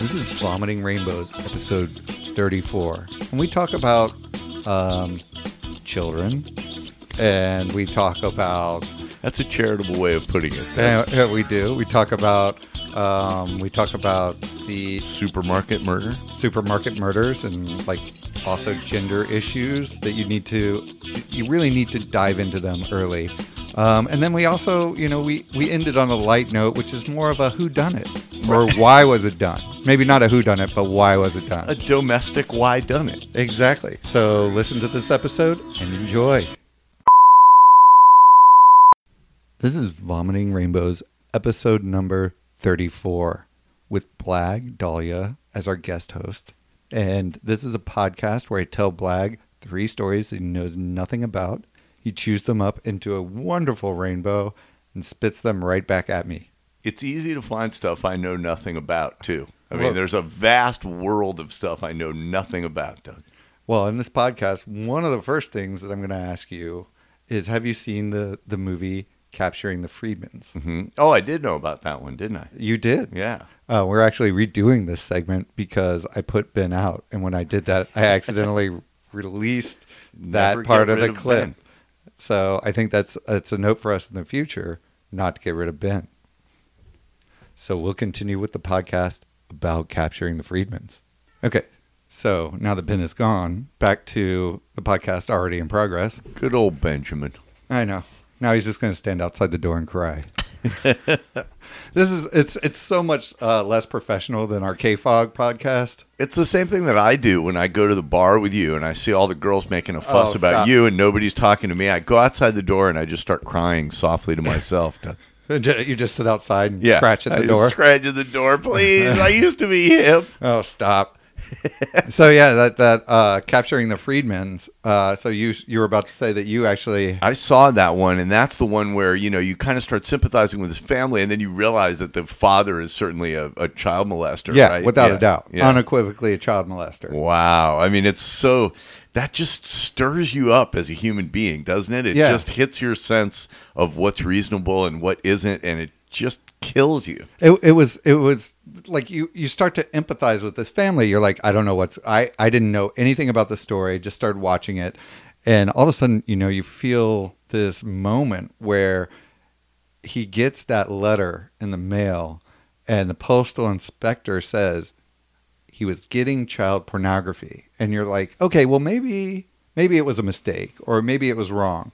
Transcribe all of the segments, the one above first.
This is Vomiting Rainbows, episode 34. And we talk about um, children, and we talk about, That's a charitable way of putting it. uh, we do, we talk about, um, we talk about the Supermarket murder. supermarket murders and like also gender issues that you need to, you really need to dive into them early. Um, and then we also, you know, we, we ended on a light note, which is more of a who done it or why was it done? Maybe not a who done it, but why was it done? A domestic why done it. Exactly. So listen to this episode and enjoy. This is Vomiting Rainbows, episode number 34, with Blag Dahlia as our guest host. And this is a podcast where I tell Blag three stories that he knows nothing about. He chews them up into a wonderful rainbow and spits them right back at me. It's easy to find stuff I know nothing about, too. I mean, Well- there's a vast world of stuff I know nothing about, Doug. Well, in this podcast, one of the first things that I'm going to ask you is have you seen the, the movie Capturing the Friedmans? hmm Oh, I did know about that one, didn't I? You did. Yeah. Uh, we're actually redoing this segment because I put Ben out. And when I did that, I accidentally released that Never part of the of clip. Ben. So I think that's that's a note for us in the future not to get rid of Ben. So we'll continue with the podcast about capturing the Friedmans. Okay. So now that Ben is gone, back to the podcast already in progress. Good old Benjamin. I know. Now he's just going to stand outside the door and cry. this is it's it's so much uh, less professional than our KFOG podcast. It's the same thing that I do when I go to the bar with you and I see all the girls making a fuss Oh, about stop. you and nobody's talking to me. I go outside the door and I just start crying softly to myself. Doug. You just sit outside and yeah. scratch at I the just door. Scratch at the door, please. I used to be hip. Oh, stop. so yeah, that that uh, capturing the Friedmans. Uh, so you you were about to say that you actually I saw that one, and that's the one where you know you kind of start sympathizing with his family, and then you realize that the father is certainly a, a child molester. yeah, right? without Yeah, a doubt, Yeah. unequivocally a child molester. wow. I mean, it's so that just stirs you up as a human being, doesn't it? It Yeah. just hits your sense of what's reasonable and what isn't, and it just kills you. It, it was it was like you you start to empathize with this family. You're like, I don't know what's I I didn't know anything about the story. Just started watching it, and all of a sudden, you know, you feel this moment where he gets that letter in the mail, and the postal inspector says he was getting child pornography, and you're like, okay, well maybe maybe it was a mistake, or maybe it was wrong,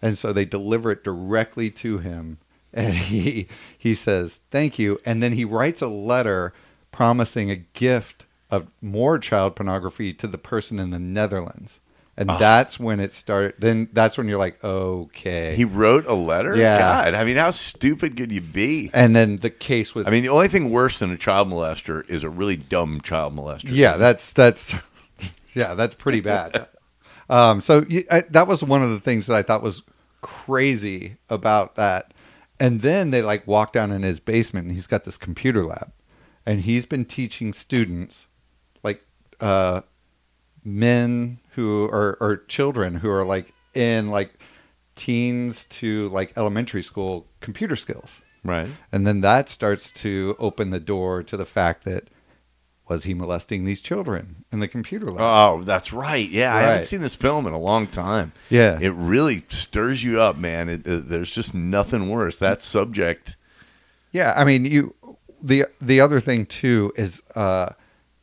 and so they deliver it directly to him and he he says thank you and then he writes a letter promising a gift of more child pornography to the person in the Netherlands and that's when it started then that's when you're like okay He wrote a letter. Yeah. God, I mean, how stupid could you be? and then the case was I mean, the only thing worse than a child molester is a really dumb child molester. yeah that's that's yeah that's pretty bad um so I, that was one of the things that i thought was crazy about that and then they like walk down in his basement and he's got this computer lab and he's been teaching students like uh men who are or children who are like in like teens to like elementary school computer skills Right. and then that starts to open the door to the fact that was he molesting these children in the computer lab? Oh, that's right. Yeah, I haven't seen this film in a long time. Yeah. it really stirs you up, man. It, uh, there's just nothing worse. That subject. yeah, I mean, you the the other thing too is uh,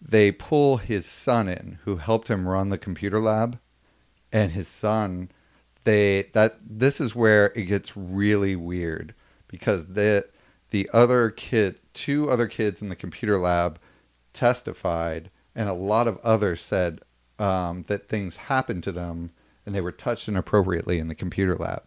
they pull his son in, who helped him run the computer lab, and his son. They that this is where it gets really weird because the the other kid, two other kids in the computer lab, testified, and a lot of others said um, that things happened to them and they were touched inappropriately in the computer lab.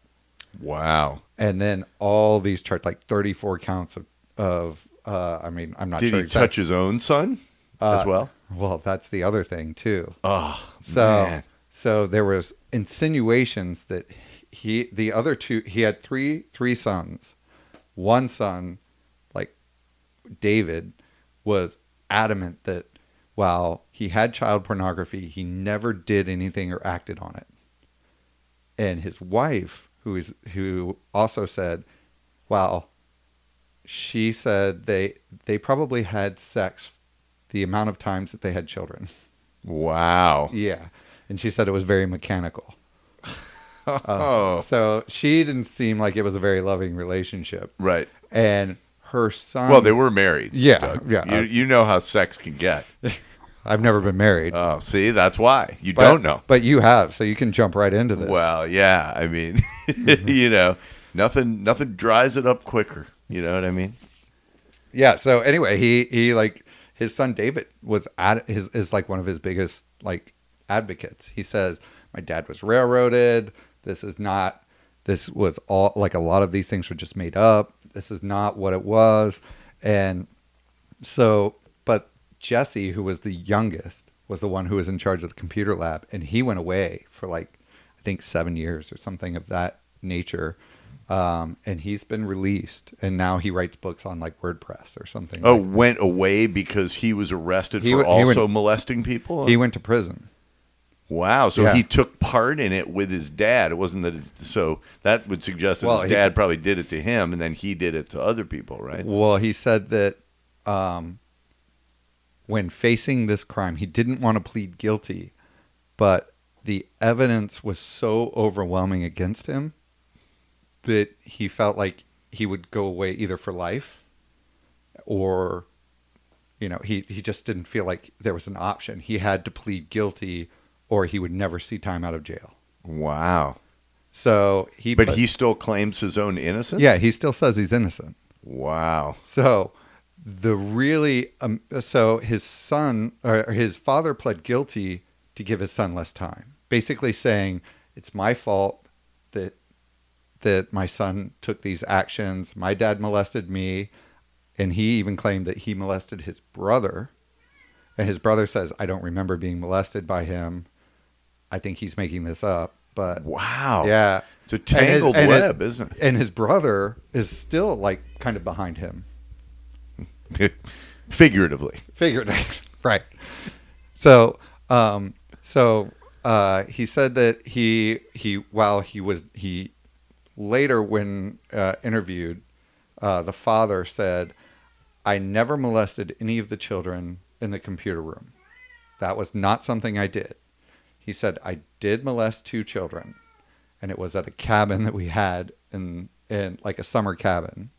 Wow. and then all these charts, like 34 counts of, of uh, I mean, I'm not Did sure. he exact- touch his own son Uh, as well? Well, that's the other thing too. Oh, So, man. so there was insinuations that he, the other two, he had three, three sons. One son, like David, was adamant that while he had child pornography, he never did anything or acted on it. And his wife, who is who also said, "Well, she said they they probably had sex the amount of times that they had children. Wow. Yeah. And she said it was very mechanical. oh. So she didn't seem like it was a very loving relationship. Right. And her son. Well, they were married. Yeah, Doug. yeah. You, uh, you know how sex can get. I've never been married. Oh, see, that's why you but- don't know. But you have, so you can jump right into this. Well, yeah. I mean, mm-hmm. you know, nothing, nothing dries it up quicker. You know what I mean? yeah. So anyway, he he like his son David was at his is like one of his biggest like advocates. He says my dad was railroaded. This is not. This was all like a lot of these things were just made up. This is not what it was, and so but Jesse, who was the youngest, was the one who was in charge of the computer lab, and he went away for like I think seven years or something of that nature. Um, and he's been released, and now he writes books on like WordPress or something. Oh, like- went away because he was arrested He for w- also went- molesting people. he went to prison. Wow. So Yeah. he took part in it with his dad. It wasn't that. His, so that would suggest that Well, his he- dad probably did it to him, and then he did it to other people, right? Well, he said that um, when facing this crime, he didn't want to plead guilty, but the evidence was so overwhelming against him that he felt like he would go away either for life or you know he, he just didn't feel like there was an option he had to plead guilty or he would never see time out of jail Wow. so he But put- he still claims his own innocence. yeah he still says he's innocent Wow. So the really um, so his son or his father pled guilty to give his son less time, basically saying it's my fault that that my son took these actions. My dad molested me, and he even claimed that he molested his brother. And his brother says, "I don't remember being molested by him. I think he's making this up." But Wow. yeah, It's a And his- tangled his- web, isn't it? and his brother is still like kind of behind him. figuratively. Figuratively. right so um so uh he said that he he while he was he later when uh, interviewed uh, the father said i never molested any of the children in the computer room that was not something i did he said i did molest two children and it was at a cabin that we had in in like a summer cabin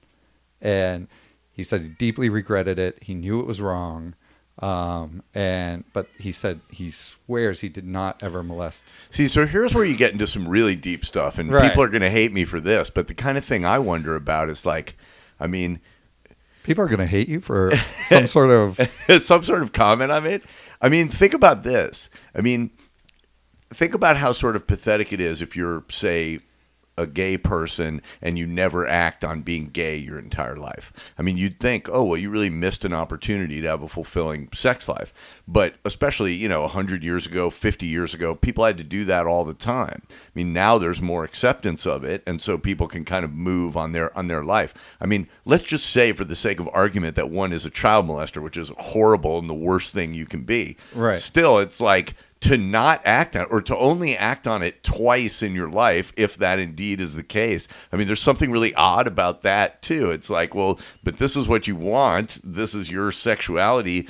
and he said he deeply regretted it. He knew it was wrong, um, and but he said he swears he did not ever molest. See, so here's where you get into some really deep stuff, and Right. people are going to hate me for this, but the kind of thing I wonder about is like, I mean, People are going to hate you for some sort of some sort of comment I made. I mean, think about this. I mean, think about how sort of pathetic it is if you're, say, a gay person and you never act on being gay your entire life. I mean, you'd think, oh, well, you really missed an opportunity to have a fulfilling sex life. But especially, you know, 100 years ago, 50 years ago, people had to do that all the time. I mean, now there's more acceptance of it, and so people can kind of move on their on their life. I mean, let's just say for the sake of argument that one is a child molester, which is horrible and the worst thing you can be. Right. Still, it's like to not act on or to only act on it twice in your life if that indeed is the case. I mean there's something really odd about that too. It's like well but this is what you want. This is your sexuality.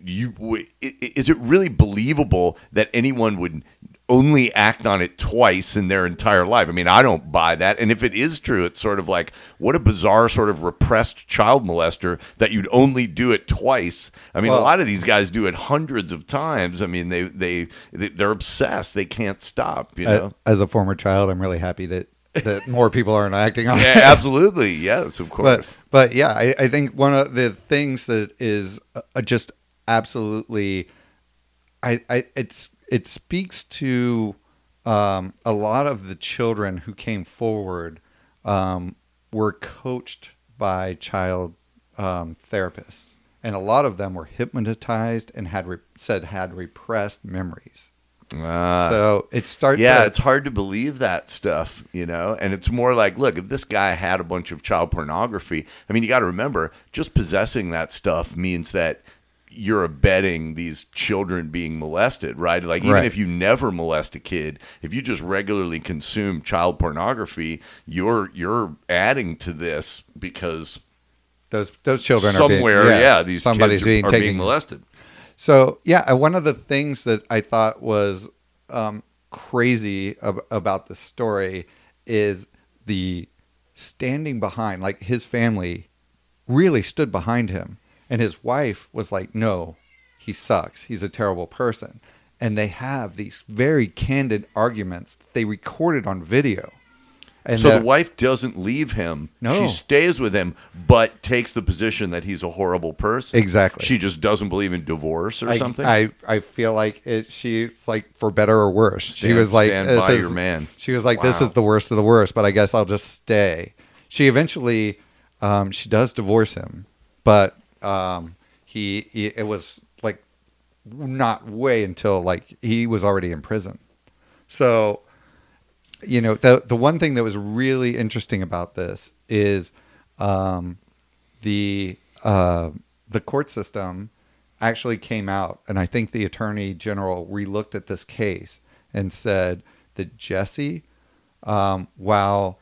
You is it really believable that anyone would only act on it twice in their entire life. I mean, I don't buy that. And if it is true, it's sort of like what a bizarre sort of repressed child molester that you'd only do it twice. I mean, a lot of these guys do it hundreds of times. I mean, they they they- they're obsessed. They can't stop. You know. as a former child, I'm really happy that that more people aren't acting on yeah, it. absolutely. Yes, of course. but but yeah, I, I think one of the things that is uh, just absolutely, I, I it's it speaks to um, a lot of the children who came forward um, were coached by child um, therapists, and a lot of them were hypnotized and had re- said had repressed memories. Ah. so it starts. yeah, to- it's hard to believe that stuff, you know? And it's more like, look, if this guy had a bunch of child pornography, I mean, you got to remember, just possessing that stuff means that you're abetting these children being molested, right? Like, even Right. if you never molest a kid, if you just regularly consume child pornography, you're you're adding to this because those those children being- somewhere, yeah, these somebody's kids are, being are taken being molested. So yeah, one of the things that I thought was um, crazy ab- about the story is the standing behind, like his family really stood behind him, and his wife was like, "No, he sucks. He's a terrible person." And they have these very candid arguments that they recorded on video. And so that- the wife doesn't leave him. No. She stays with him, but takes the position that he's a horrible person. Exactly. She just doesn't believe in divorce or I, something. I I feel like it. She's like for better or worse. she was like, stand this by is- your man. She was like, this is the worst of the worst. But I guess I'll just stay. She eventually, um, she does divorce him, but um, he, he it was like not way until like he was already in prison. So, you know, the the one thing that was really interesting about this is um, the uh, the court system actually came out, and I think the attorney general relooked at this case and said that Jesse, um, while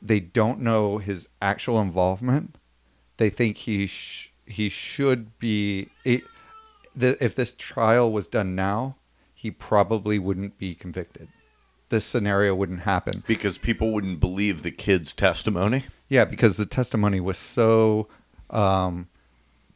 they don't know his actual involvement, they think he sh- he should be. It, the, if this trial was done now, he probably wouldn't be convicted. This scenario wouldn't happen. because people wouldn't believe the kid's testimony. Yeah, because the testimony was so um,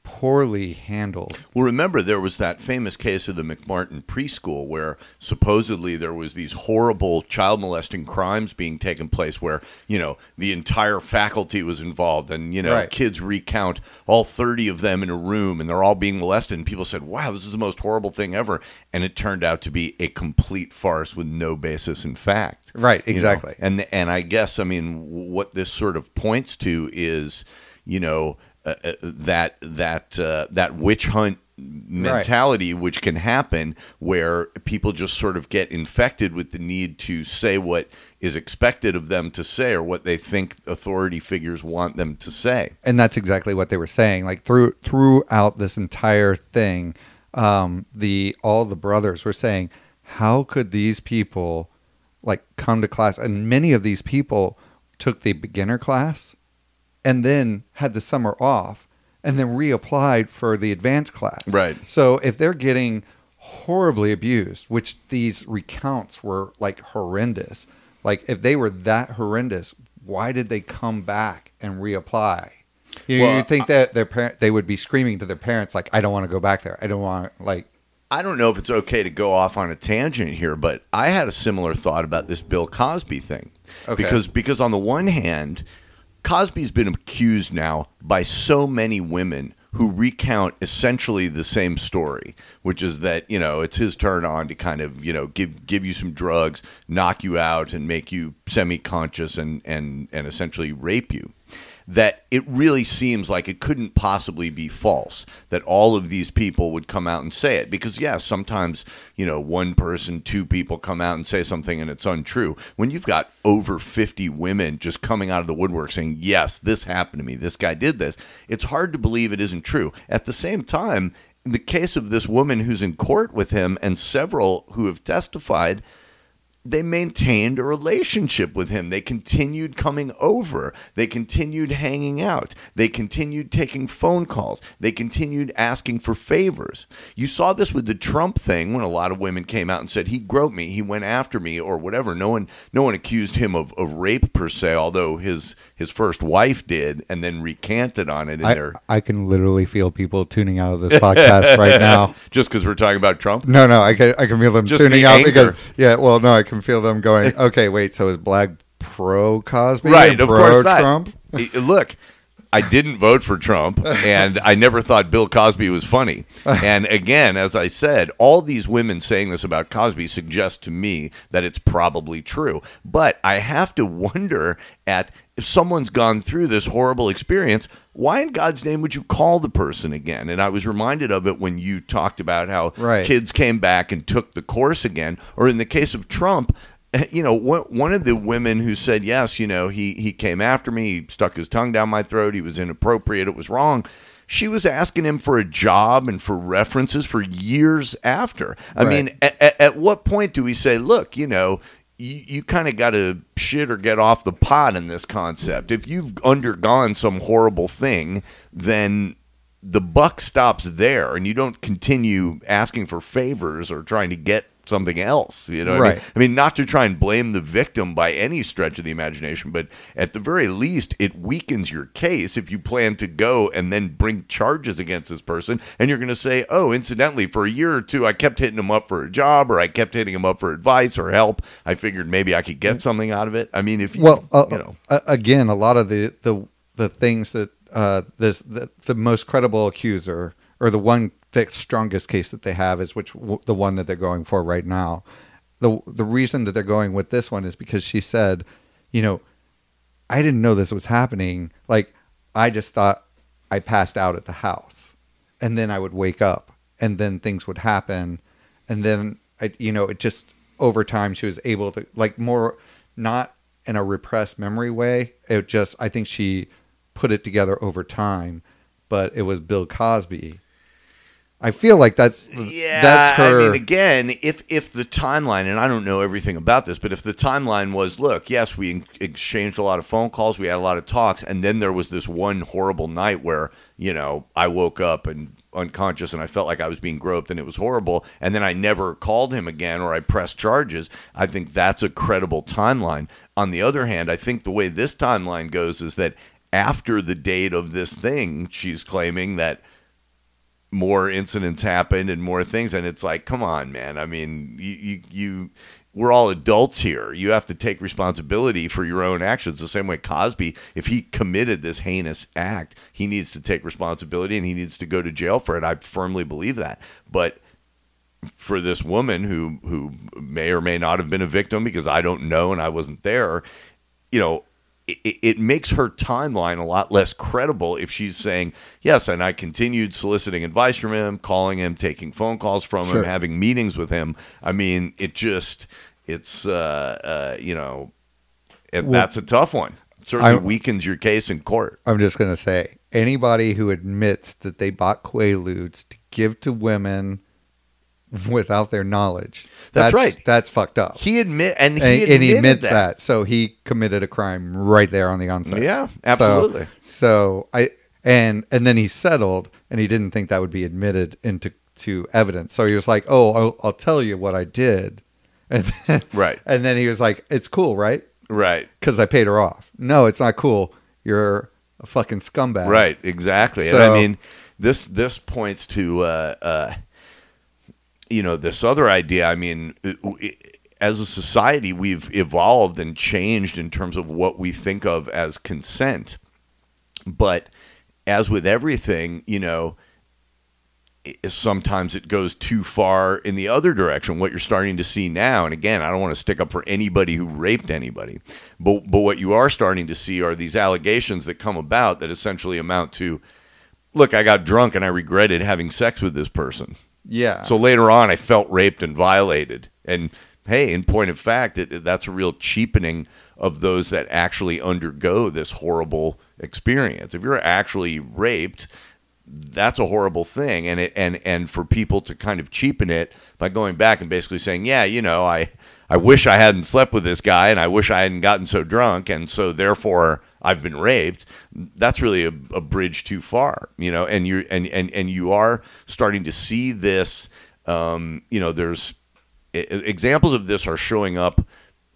poorly handled. Well, remember there was that famous case of the McMartin preschool where supposedly there was these horrible child molesting crimes being taken place where, you know, the entire faculty was involved and, you know, Right. kids recount all 30 of them in a room and they're all being molested and people said, "Wow, this is the most horrible thing ever." And it turned out to be a complete farce with no basis in fact. Right, You know? exactly. And and I guess I mean what this sort of points to is, you know, uh, uh, that that uh, that witch hunt mentality which can happen where people just sort of get infected with the need to say what is expected of them to say or what they think authority figures want them to say. and that's exactly what they were saying. Like through throughout this entire thing, um, the all the brothers were saying, "How could these people like come to class?" And many of these people took the beginner class, and then had the summer off, and then reapplied for the advanced class. Right. So if they're getting horribly abused, which these recounts were like horrendous, like if they were that horrendous, why did they come back and reapply? You, Well, you think that their parent they would be screaming to their parents like, "I don't want to go back there. I don't want like." I don't know if it's okay to go off on a tangent here, but I had a similar thought about this Bill Cosby thing. Okay. Because because on the one hand, Cosby's been accused now by so many women who recount essentially the same story, which is that, you know, it's his turn on to kind of, you know, give give you some drugs, knock you out and make you semi-conscious and and and essentially rape you that it really seems like it couldn't possibly be false that all of these people would come out and say it. Because yeah sometimes you know one person two people come out and say something and it's untrue. When you've got over 50 women just coming out of the woodwork saying yes this happened to me. This guy did this it's hard to believe it isn't true. At the same time in the case of this woman who's in court with him and several who have testified they maintained a relationship with him. They continued coming over. They continued hanging out. They continued taking phone calls. They continued asking for favors. You saw this with the Trump thing when a lot of women came out and said he groped me, he went after me, or whatever. No one, no one accused him of, of rape per se, although his his first wife did, and then recanted on it in I, their I can literally feel people tuning out of this podcast right now. just because we're talking about Trump. No, no, I can I can feel them Just tuning the out anger. because yeah, well, no, I can feel them going. Okay, wait, so is Blag pro Cosby, right of course not. Trump? Eh, look i didn't vote for trump and i never thought bill cosby was funny and again as i said all these women saying this about cosby suggest to me that it's probably true but i have to wonder at if someone's gone through this horrible experience why in god's name would you call the person again and i was reminded of it when you talked about how Right. kids came back and took the course again or in the case of trump eh, you know, one one of the women who said yes, you know, he he came after me, he stuck his tongue down my throat, he was inappropriate, it was wrong. She was asking him for a job and for references for years after. I Right. mean, at, at what point do we say, look, you know, you, you kind of got to shit or get off the pot in this concept. If you've undergone some horrible thing, then the buck stops there, and you don't continue asking for favors or trying to get something else. You know, what I, mean? Right. I mean, not to try and blame the victim by any stretch of the imagination, but at the very least, it weakens your case if you plan to go and then bring charges against this person, and you're going to say, "Oh, incidentally, for a year or two, I kept hitting him up for a job, or I kept hitting him up for advice or help. I figured maybe I could get something out of it." I mean, if you, well, uh, you know, uh, again, a lot of the the the things that uh, this the, the most credible accuser or the one the strongest case that they have is which the one that they're going for right now. the The reason that they're going with this one is because she said, you know, I didn't know this was happening. Like, I just thought I passed out at the house, and then I would wake up, and then things would happen, and then I, you know, it just over time she was able to like more not in a repressed memory way. It just I think she put it together over time, but it was Bill Cosby. I feel like that's Yeah, that's her. I mean, again, if if the timeline, and I don't know everything about this, but if the timeline was, look, yes, we exchanged a lot of phone calls, we had a lot of talks, and then there was this one horrible night where you know I woke up and unconscious and I felt like I was being groped and it was horrible, and then I never called him again or I pressed charges. I think that's a credible timeline. On the other hand, I think the way this timeline goes is that after the date of this thing, she's claiming that more incidents happened and more things and it's like come on man. I mean you, you you we're all adults here. You have to take responsibility for your own actions. The same way cosby if he committed this heinous act he needs to take responsibility and he needs to go to jail for it. I firmly believe that. But for this woman who who may or may not have been a victim because I don't know and I wasn't there, you know, it, it makes her timeline a lot less credible if she's saying yes, and I continued soliciting advice from him, calling him, taking phone calls from him, having meetings with him. I mean, it just it's uh, uh, you know, it, Well, that's a tough one. It certainly I- weakens your case in court. I'm just gonna say anybody who admits that they bought Quaaludes to give to women without their knowledge. That's right. That's fucked up. He admit and he and, and he admits that. that. So he committed a crime right there on the onset. Yeah, absolutely. So, I and and then he settled, and he didn't think that would be admitted into to evidence. So he was like, "Oh, I'll, I'll tell you what I did," and then, Right. And then he was like, "It's cool, right? Right. Because I paid her off." No, it's not cool. You're a fucking scumbag. Right, exactly. and I mean, this this points to uh, uh, you know this other idea. I mean, uh, it- as a society, we've evolved and changed in terms of what we think of as consent. But as with everything, you know, sometimes it goes too far in the other direction. What you're starting to see now, and again, I don't want to stick up for anybody who raped anybody, but but what you are starting to see are these allegations that come about that essentially amount to, look, I got drunk and I regretted having sex with this person. Yeah. So later on, I felt raped and violated. And hey, in point of fact, it, that's a real cheapening of those that actually undergo this horrible experience. If you're actually raped, that's a horrible thing. And it and and for people to kind of cheapen it by going back and basically saying, yeah, you know, I I wish I hadn't slept with this guy, and I wish I hadn't gotten so drunk, and so therefore I've been raped. That's really a, a bridge too far, you know. And you and and and you are starting to see this. Um, you know, there's examples of this are showing up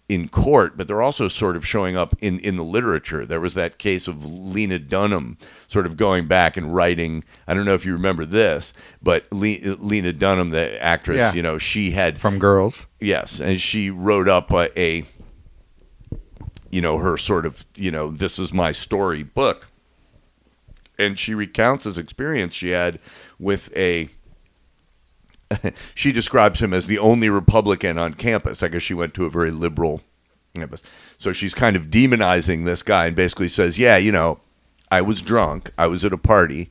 in court, but they're also sort of showing up in, in the literature. There was that case of Lena Dunham sort of going back and writing. I don't know if you remember this, but Le- Lena Dunham, the actress, Yeah. you know, she had From girls. Yes, and she wrote up a, a you know, her sort of, you know, this is my story book. And she recounts this experience she had with a she describes him as the only Republican on campus. I guess she went to a very liberal campus. So she's kind of demonizing this guy and basically says, "Yeah, you know, I was drunk. I was at a party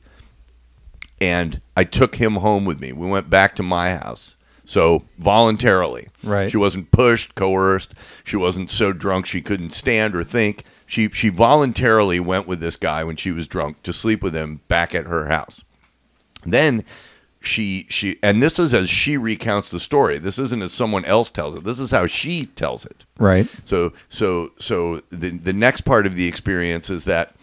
and I took him home with me. We went back to my house. So voluntarily. Right. She wasn't pushed, coerced. She wasn't so drunk she couldn't stand or think. She she voluntarily went with this guy when she was drunk to sleep with him back at her house. Then she she and this is as she recounts the story. This isn't as someone else tells it. This is how she tells it. Right. So so so the the next part of the experience is that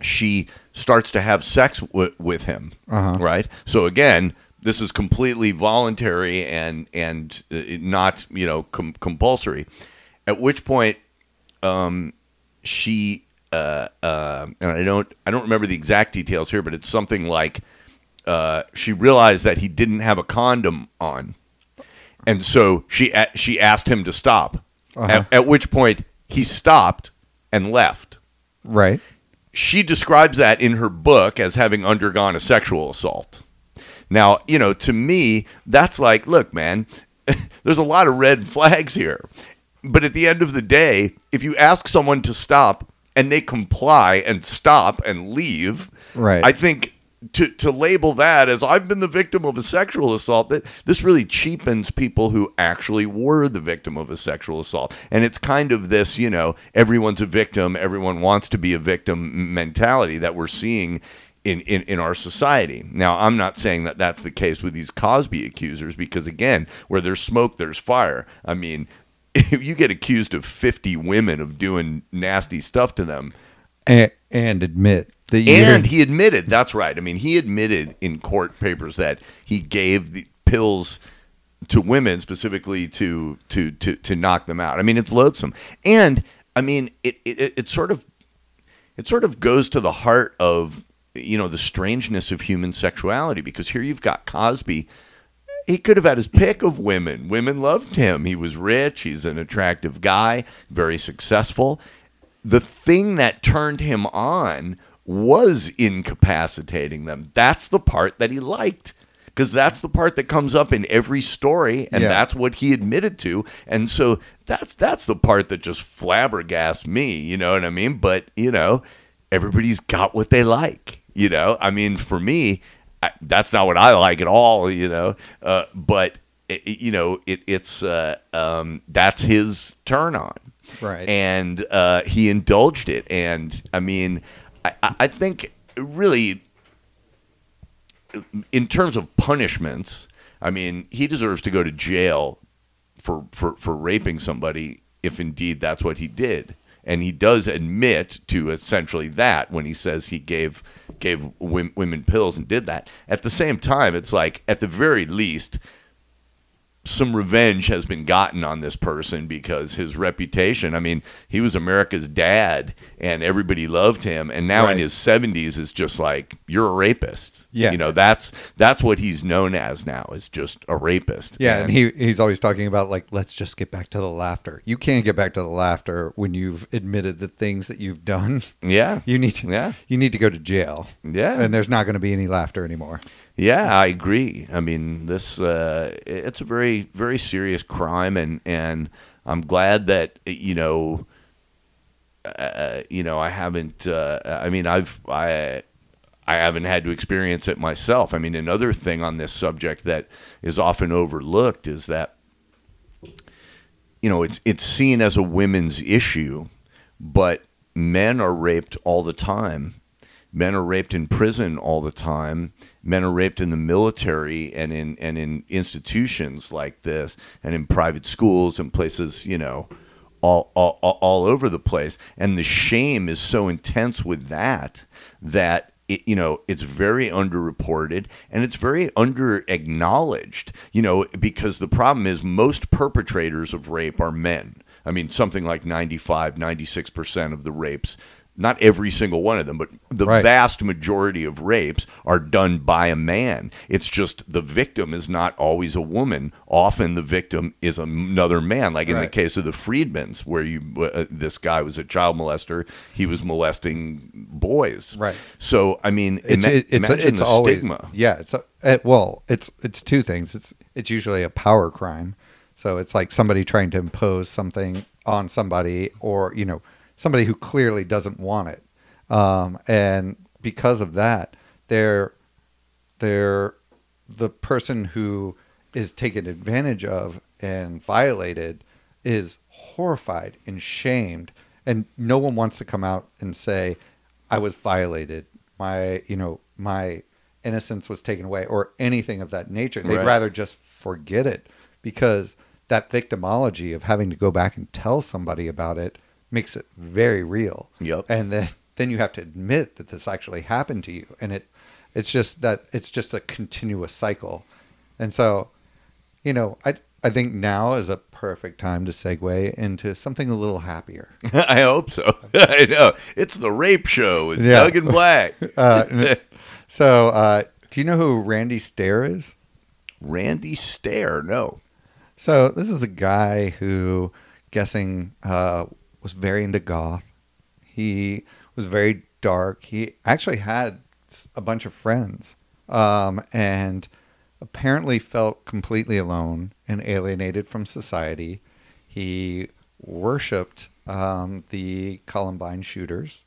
she starts to have sex w- with him. Uh-huh. Right. So again, this is completely voluntary and and uh, not you know com- compulsory. At which point, um, she uh, uh, and I don't I don't remember the exact details here, but it's something like uh, she realized that he didn't have a condom on, and so she a- she asked him to stop. At, at which point he stopped and left. Right. She describes that in her book as having undergone a sexual assault. Now, you know, to me, that's like, look, man, there's a lot of red flags here. But at the end of the day, if you ask someone to stop and they comply and stop and leave, Right. I think to, to label that as I've been the victim of a sexual assault, that this really cheapens people who actually were the victim of a sexual assault. And it's kind of this, you know, everyone's a victim, everyone wants to be a victim mentality that we're seeing in, in, in our society. Now, I'm not saying that that's the case with these Cosby accusers because, again, where there's smoke, there's fire. I mean, if you get accused of 50 women of doing nasty stuff to them, And, and admit that you and he admitted, that's right. I mean, he admitted in court papers that he gave the pills to women specifically to to to to knock them out. I mean, it's loathsome. And I mean, it it, it sort of it sort of goes to the heart of you know the strangeness of human sexuality because here you've got Cosby he could have had his pick of women. Women loved him. He was rich. He's an attractive guy, very successful. The thing that turned him on was incapacitating them. That's the part that he liked. Because that's the part that comes up in every story, and Yeah. that's what he admitted to. And so that's that's the part that just flabbergasts me. You know what I mean? But you know, everybody's got what they like. You know, I mean, for me, I, that's not what I like at all. You know, uh, but it, you know, it, it's uh, um, that's his turn on, Right. And uh, he indulged it, and I mean, I, I I think really, in terms of punishments, I mean, he deserves to go to jail for, for, for raping somebody if indeed that's what he did. And he does admit to essentially that when he says he gave gave women pills and did that. At the same time, it's like at the very least, some revenge has been gotten on this person because his reputation. I mean, he was America's dad, and everybody loved him. And now in his seventies, it's just like you're a rapist. Yeah. you know that's that's what he's known as now is just a rapist. Yeah, and he he's always talking about like let's just get back to the laughter. You can't get back to the laughter when you've admitted the things that you've done. yeah, You need to Yeah. you need to go to jail. Yeah. And there's not going to be any laughter anymore. Yeah, I agree. I mean, this uh, it's a very very serious crime, and and I'm glad that you know, uh, you know, I haven't. Uh, I mean, I've I. I haven't had to experience it myself. I mean, another thing on this subject that is often overlooked is that you know it's it's seen as a women's issue, but men are raped all the time. Men are raped in prison all the time. Men are raped in the military and in and in institutions like this, and in private schools and places, you know, all all, all- over the place. And the shame is so intense with that that it, you know it's very underreported and it's very under acknowledged. You know, because the problem is most perpetrators of rape are men. I mean, something like 95, 96% of the rapes, not every single one of them, but the Right. vast majority of rapes are done by a man. It's just the victim is not always a woman. Often the victim is another man, like in the case of the Friedmans, where you uh, this guy was a child molester. He was molesting boys. Right. So, I mean, It's ima- it, it's imagine it's the always stigma. yeah. It's a, it, well, it's it's two things. It's it's usually a power crime. So it's like somebody trying to impose something on somebody, or you know, somebody who clearly doesn't want it, um, and because of that, they're they're the person who is taken advantage of and violated is horrified and shamed. And no one wants to come out and say i was violated. My you know my innocence was taken away or anything of that nature. They'd Right. rather just forget it because that victimology of having to go back and tell somebody about it makes it very real Yep. and then then you have to admit that this actually happened to you, and it it's just that it's just a continuous cycle, and so you know I I think now is a perfect time to segue into something a little happier. I hope so. I know it's the rape show with Yeah. Doug and Blag. Uh, so uh, do you know who Randy Stair is? Randy Stair, no. So this is a guy who, guessing, uh, was very into goth. He was very dark. He actually had a bunch of friends, um, and apparently felt completely alone and alienated from society. He worshipped um, the Columbine shooters,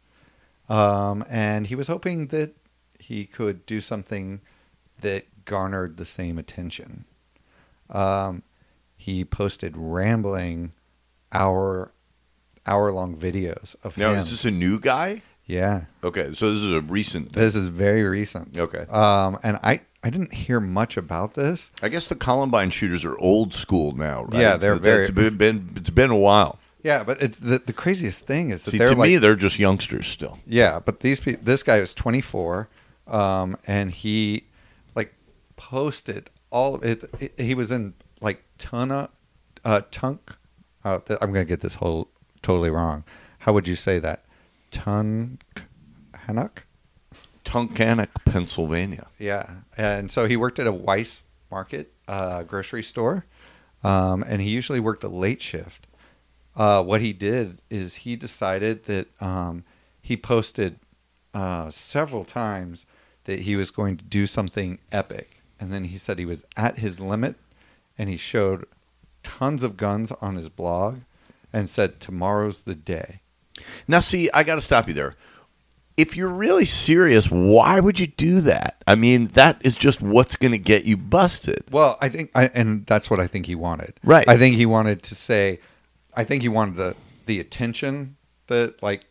um, and he was hoping that he could do something that garnered the same attention. Um, he posted rambling hour hour long videos of Now, him. is this a new guy? yeah, Okay, so this is a recent thing. this is very recent. Okay. Um, and I I didn't hear much about this. I guess the Columbine shooters are old school now, right? Yeah, they're very- been, been it's been a while. Yeah, but it's the, the craziest thing is that See, they're to like me, they're just youngsters still. Yeah, but these pe- this guy is 24, um, and he like posted all of it, it- He was in like Tuna, uh, Tunk. Uh, th- I'm gonna get this whole totally wrong. How would you say that? Tunk, Hannock. Tunkhannock, Pennsylvania. Yeah, and so he worked at a Weis Market uh, grocery store, um, and he usually worked a late shift. Uh, what he did is he decided that um, he posted uh, several times that he was going to do something epic, and then he said he was at his limit, and he showed tons of guns on his blog, and said tomorrow's the day. Now, see, I got to stop you there. If you're really serious, why would you do that? I mean, that is just what's going to get you busted. Well, I think, I, and that's what I think he wanted. Right. I think he wanted to say, I think he wanted the the attention that like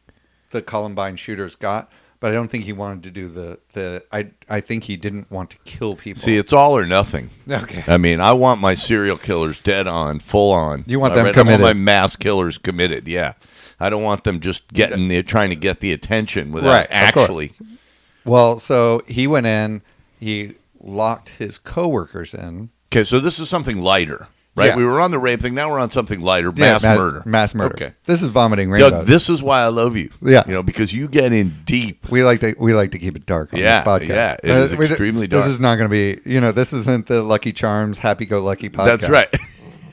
the Columbine shooters got, but I don't think he wanted to do the the. I I think he didn't want to kill people. See, it's all or nothing. okay. I mean, I want my serial killers dead on, full on. You want I them read- I want my mass killers committed. Yeah, I don't want them just getting the trying to get the attention without Right, actually. Well, so he went in. He locked his coworkers in. Okay, so this is something lighter, right? Yeah. We were on the rape thing. Now we're on something lighter, Yeah, mass ma- murder. Mass murder. Okay, This is vomiting rainbows. Doug, this is why I love you. Yeah. you know, because you get in deep. we like to we like to keep it dark on Yeah, this podcast. yeah, it Uh, is extremely This is not going to be, you know, this isn't the Lucky Charms Happy Go Lucky podcast. That's right.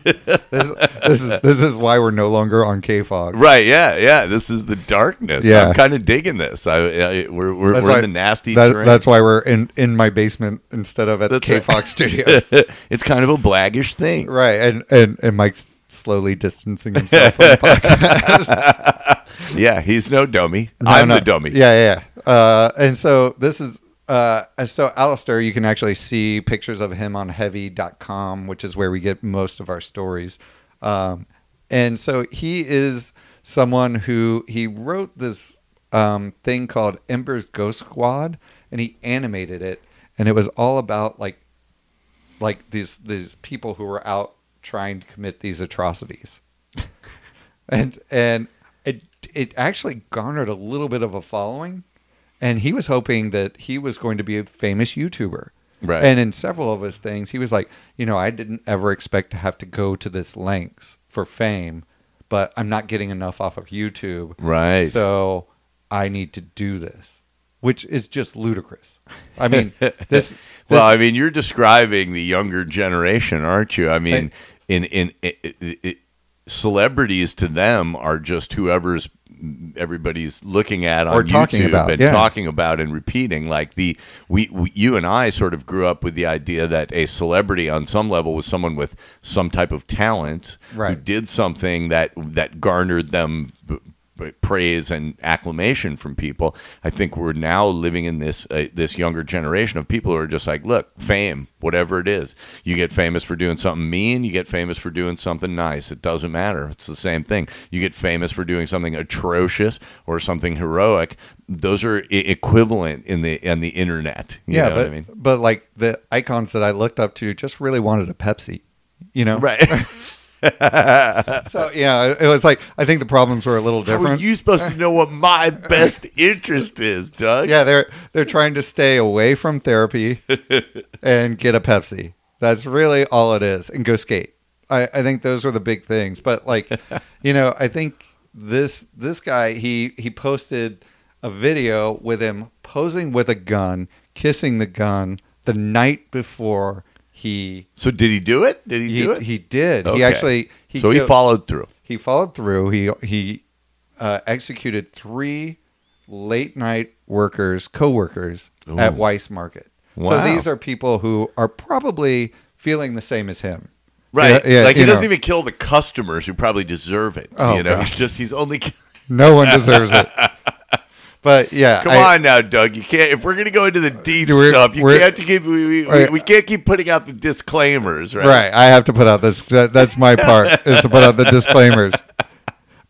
This, this is this is why we're no longer on KFOG. Right, yeah, yeah. This is the darkness. Yeah. I'm kind of digging this. I, I we're we're, That's we're why- in the nasty that- that's why we're in, in my basement instead of at K right. Fox Studios. it's kind of a blaggish thing. right, and, and and Mike's slowly distancing himself from the podcast. Yeah, he's no dummy. No, I'm no. the dummy. Yeah, yeah. yeah. Uh, and so this is uh, so Alistair, you can actually see pictures of him on heavy.com, which is where we get most of our stories. Um, and so he is someone who he wrote this um, thing called Ember's Ghost Squad, and he animated it, and it was all about like like these these people who were out trying to commit these atrocities. And and it it actually garnered a little bit of a following and he was hoping that he was going to be a famous youtuber Right. and in several of his things he was like you know i didn't ever expect to have to go to this lengths for fame but i'm not getting enough off of youtube Right. so i need to do this which is just ludicrous i mean this, well, I mean, you're describing the younger generation, aren't you? I mean, in in, i i i celebrities to them are just whoever's everybody's looking at on Or talking YouTube about, and yeah. talking about and repeating. Like the we, we, you and I sort of grew up with the idea that a celebrity on some level was someone with some type of talent who did something that that garnered them. Praise and acclamation from people. I think we're now living in this uh, this younger generation of people who are just like, look, fame, whatever it is. You get famous for doing something mean, you get famous for doing something nice. It doesn't matter. It's the same thing. You get famous for doing something atrocious or something heroic. Those are I- equivalent in the in the internet. You yeah know but what I mean? but like the icons that i looked up to just really wanted a pepsi you know Right. so yeah, it was like I think the problems were a little How are different. you supposed to know what my best interest is, Doug? yeah, they're they're trying to stay away from therapy and get a Pepsi. That's really all it is, and go skate. I, I think those were the big things. But like, you know, I think this this guy he he posted a video with him posing with a gun, kissing the gun the night before he So did he do it? Did he, he, do it? he did. Okay. He actually he so he killed- followed through. he followed through. He he uh, executed three late night workers, co-workers at Ooh. Weis Market. Wow. So these are people who are probably feeling the same as him. Right. Yeah, yeah, like he doesn't know. even kill the customers who probably deserve it. Oh, you know, God. he's just he's only No one deserves it. But yeah, Come I- on now, Doug. You can't if we're gonna go into the deep stuff, you can't keep we, we, we can't keep putting out the disclaimers, right? Right. I have to put out this. That, that's my part is to put out the disclaimers.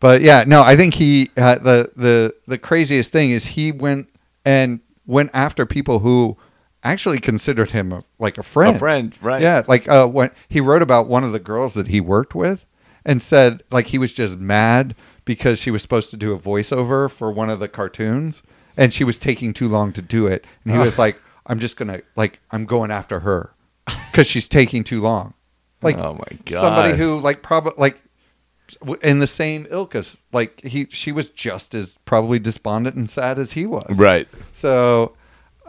But yeah, no, I think he uh, the the the craziest thing is he went and went after people who actually considered him a, like a friend. A friend, right. Yeah, like uh, when he wrote about one of the girls that he worked with, and said like he was just mad because she was supposed to do a voiceover for one of the cartoons, and she was taking too long to do it, and he was like, "I'm just gonna like I'm going after her because she's taking too long." Like Oh my God. somebody who like probably like in the same ilk as like he she was just as probably despondent and sad as he was. Right. So,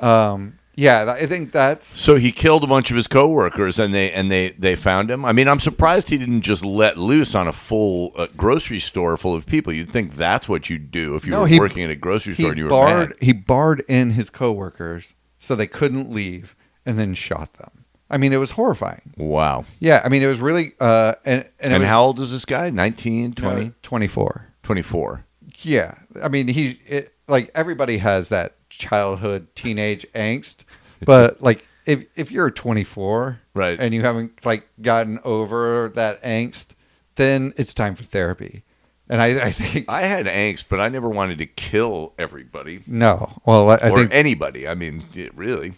um, yeah, I think that's So he killed a bunch of his coworkers, and they and they they found him. I mean, I'm surprised he didn't just let loose on a full uh, grocery store full of people. You'd think that's what you'd do if you No, were he- working at a grocery store and you were barred mad. he barred in his coworkers so they couldn't leave, and then shot them. I mean, it was horrifying. Wow. Yeah, I mean, it was really uh, and and, it And was, how old is this guy? 19, 20, uh, 24. 24. Yeah, I mean, he it, like everybody has that childhood teenage angst, but like if if you're 24, Right. and you haven't like gotten over that angst, then it's time for therapy. And I, I think I had angst, but I never wanted to kill everybody no. Well, I, I or think anybody. I mean, really.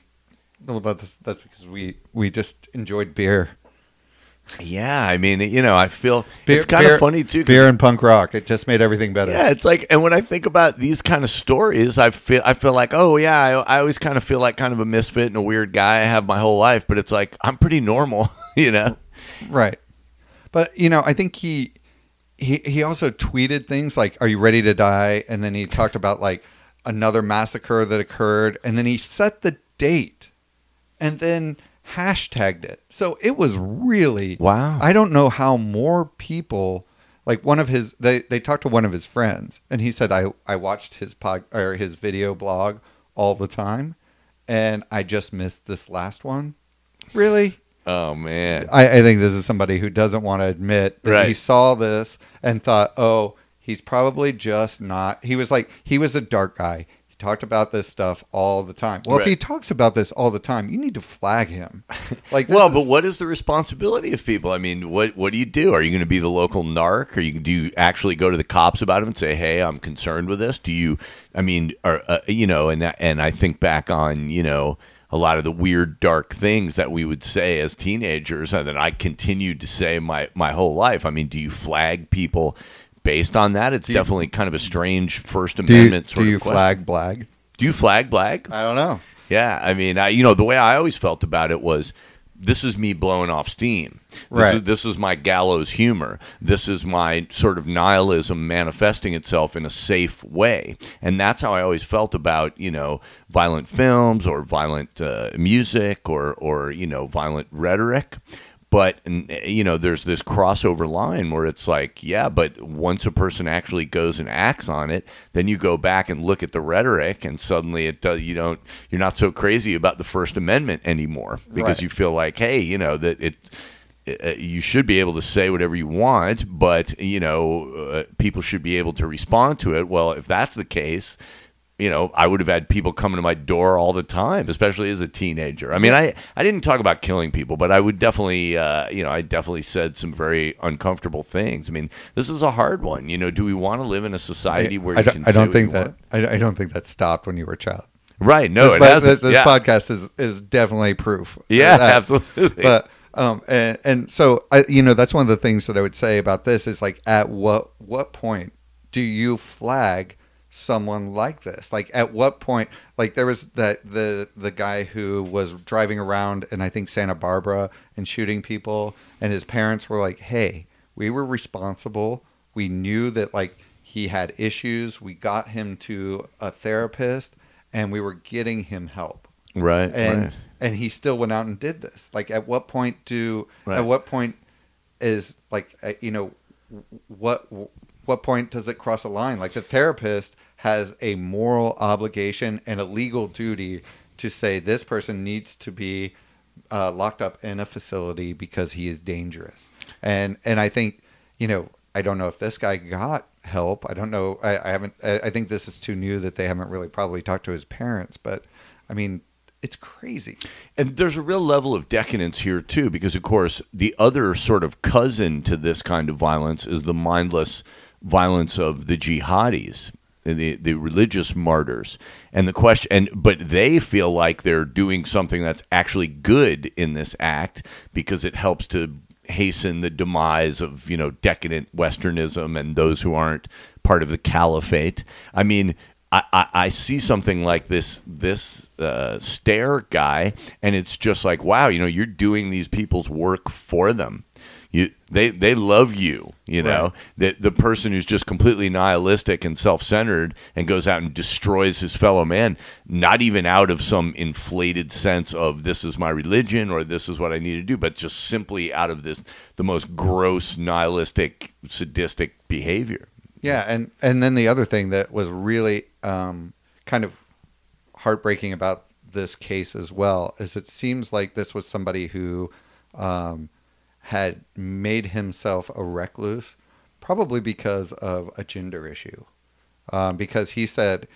well, that's that's because we we just enjoyed beer, Yeah, I mean, you know, I feel beer it's kind beer- of funny too. Beer and punk rock. It just made everything better. Yeah, it's like, and when I think about these kind of stories, I feel, I feel like, oh yeah, I, I always kind of feel like kind of a misfit and a weird guy. I have my whole life, but it's like I'm pretty normal, you know. Right. But you know, I think he he he also tweeted things like "Are you ready to die?" and then he talked about like another massacre that occurred and then he set the date and then hashtagged it. So it was really Wow. I don't know how more people like one of his they they talked to one of his friends and he said I I watched his pod or his video blog all the time and I just missed this last one. Really? Oh man, I, I think this is somebody who doesn't want to admit that he saw this and thought, oh, he's probably just not. He was like, he was a dark guy. Talked about this stuff all the time. Well, if he talks about this all the time, you need to flag him. Like, well, is- but what is the responsibility of people? I mean, what what do you do? Are you going to be the local narc, or you do you actually go to the cops about him and say, "Hey, I'm concerned with this"? Do you? I mean, or uh, you know, and and I think back on you know a lot of the weird, dark things that we would say as teenagers, and that I continued to say my my whole life. I mean, do you flag people based on that? It's you- definitely kind of a strange First do you, Amendment sort do you of question. flag Blag? Do you flag black? I don't know. Yeah, I mean, I you know the way I always felt about it was this is me blowing off steam. This Right. is this is my gallows humor. This is my sort of nihilism manifesting itself in a safe way, and that's how I always felt about you know violent films or violent uh, music or or you know violent rhetoric. But you know, there's this crossover line where it's like, yeah, but once a person actually goes and acts on it, then you go back and look at the rhetoric, and suddenly it does. You don't. You're not so crazy about the First Amendment anymore because Right. you feel like, hey, you know that it. uh, You should be able to say whatever you want, but you know uh, people should be able to respond to it. Well, if that's the case, you know, I would have had people coming to my door all the time, especially as a teenager. I mean, I, I didn't talk about killing people, but I would definitely, uh, you know, I definitely said some very uncomfortable things. I mean, this is a hard one. You know, do we want to live in a society where I you don't, I don't think that. I, I don't think that stopped when you were a child. Right? No, this it this, this yeah. podcast is is definitely proof. Yeah, absolutely. But Um, and and so I, you know, that's one of the things that I would say about this is like, at what what point do you flag someone like this? Like, at what point? Like, there was that the the guy who was driving around in I think Santa Barbara and shooting people, and his parents were like, "Hey, we were responsible. We knew that like he had issues. We got him to a therapist, and we were getting him help." Right. and right. and he still went out and did this like at what point do Right. at what point is like uh, you know what what point does it cross a line? Like the therapist has a moral obligation and a legal duty to say this person needs to be uh, locked up in a facility because he is dangerous. And and i think you know i don't know if this guy got help. I don't know. I, I haven't I, I think this is too new that they haven't really probably talked to his parents but i mean it's crazy. And there's a real level of decadence here too, because of course the other sort of cousin to this kind of violence is the mindless violence of the jihadis, the the religious martyrs. And the question, and but they feel like they're doing something that's actually good in this act because it helps to hasten the demise of you know decadent Westernism and those who aren't part of the caliphate. I mean, I, I, I see something like this this uh, Stair guy, and it's just like, wow, you know, you're doing these people's work for them. They, they love you, you know. Right. The, the person who's just completely nihilistic and self centered and goes out and destroys his fellow man, not even out of some inflated sense of this is my religion or this is what I need to do, but just simply out of this the most gross nihilistic sadistic behavior. Yeah, and and then the other thing that was really um, kind of heartbreaking about this case as well is it seems like this was somebody who um, had made himself a recluse, probably because of a gender issue, um, because he said,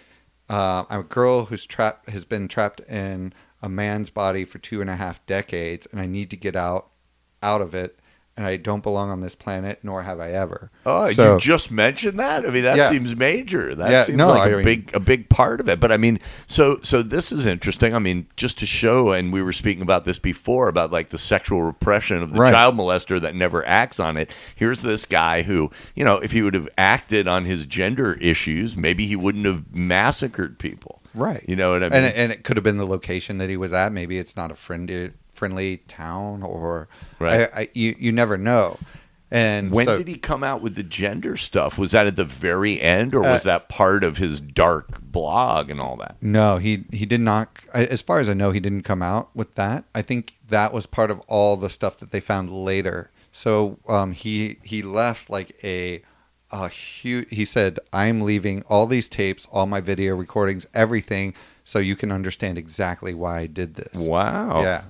uh, "I'm a girl who's trapped has been trapped in a man's body for two and a half decades, and I need to get out out of it." And I don't belong on this planet, nor have I ever. Oh, So- you just mentioned that. I mean, that Yeah. seems major. That Yeah, seems no, like a I mean- big a big part of it. But I mean, so so this is interesting. I mean, just to show, and we were speaking about this before about like the sexual repression of the Right. child molester that never acts on it. Here's this guy who, you know, if he would have acted on his gender issues, maybe he wouldn't have massacred people. Right. You know what I mean? and it, and it could have been the location that he was at. Maybe it's not a friendly friendly town, or Right. I, I, you you never know. And when so, did he come out with the gender stuff? Was that at the very end, or was Uh, that part of his dark blog and all that? No, he he did not. As far as I know, he didn't come out with that. I think that was part of all the stuff that they found later. So um, he he left like a a huge. He said, "I'm leaving all these tapes, all my video recordings, everything, so you can understand exactly why I did this." Wow. Yeah,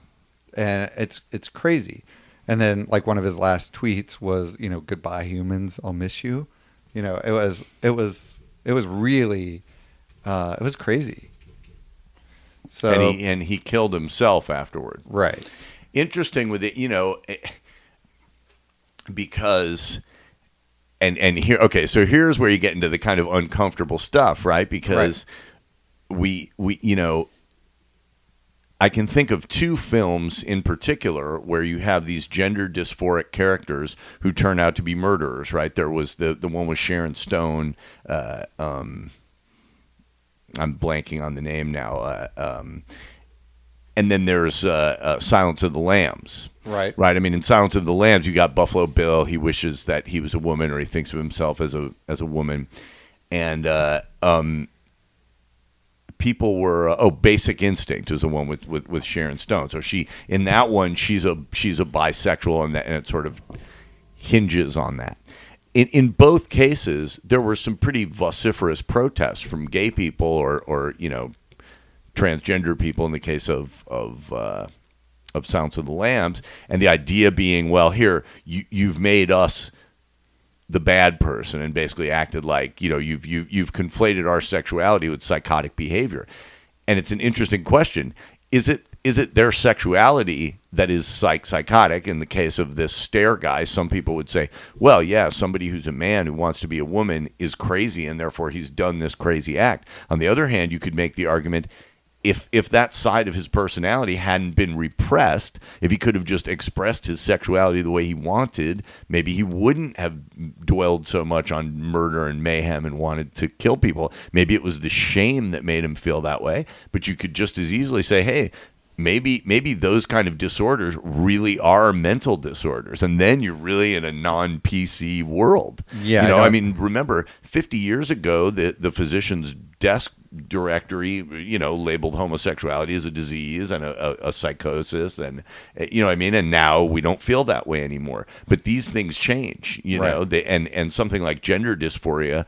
and it's it's crazy. And then like one of his last tweets was, you know, goodbye humans, I'll miss you. You know, it was it was it was really uh, it was crazy. So and he and he killed himself afterward. right, Interesting with it, you know, eh, because and and here okay, so here's where you get into the kind of uncomfortable stuff, right? Because we we you know I can think of two films in particular where you have these gender dysphoric characters who turn out to be murderers, right? There was the the one with Sharon Stone. Uh, um, I'm blanking on the name now. Uh, um, and then there's uh, uh, Silence of the Lambs, right, right? I mean, in Silence of the Lambs, you got Buffalo Bill. He wishes that he was a woman, or he thinks of himself as a as a woman, and uh, um, people were uh, oh basic instinct is the one with, with, with sharon stone. So she in that one she's a she's a bisexual and, that, and it sort of hinges on that. In, in both cases there were some pretty vociferous protests from gay people or, or you know transgender people in the case of of uh, of Silence of the Lambs, and the idea being, well, here you you've made us the bad person and basically acted like you know you've you, you've conflated our sexuality with psychotic behavior, and it's an interesting question. Is it is it their sexuality that is psych psychotic? In the case of this Stair guy, some people would say, well, yeah, somebody who's a man who wants to be a woman is crazy, and therefore he's done this crazy act. On the other hand, you could make the argument if if that side of his personality hadn't been repressed, if he could have just expressed his sexuality the way he wanted, maybe he wouldn't have dwelled so much on murder and mayhem and wanted to kill people. Maybe it was the shame that made him feel that way. But you could just as easily say, "Hey, maybe maybe those kind of disorders really are mental disorders and then you're really in a non-pc world Yeah, you I know i, don't- mean remember 50 years ago the the physician's desk directory you know labeled homosexuality as a disease and a, a, a psychosis and uh, you know what i mean and now we don't feel that way anymore but these things change you Right. know they, and and something like gender dysphoria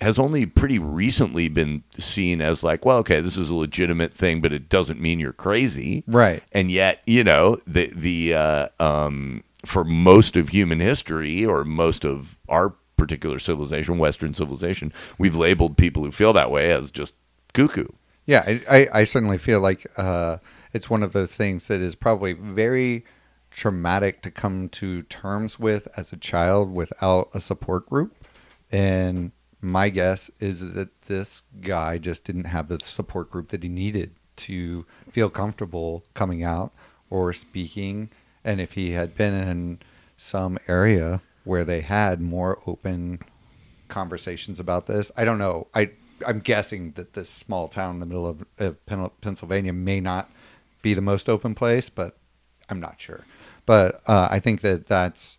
has only pretty recently been seen as like, well, okay, this is a legitimate thing, but it doesn't mean you're crazy, Right. And yet, you know, the the uh, um, for most of human history or most of our particular civilization, Western civilization, we've labeled people who feel that way as just cuckoo. Yeah, I, I, I certainly feel like uh, it's one of those things that is probably very traumatic to come to terms with as a child without a support group. And my guess is that this guy just didn't have the support group that he needed to feel comfortable coming out or speaking. And if he had been in some area where they had more open conversations about this. I don't know. I I'm guessing that this small town in the middle of, of Pennsylvania may not be the most open place, but I'm not sure. But uh, I think that that's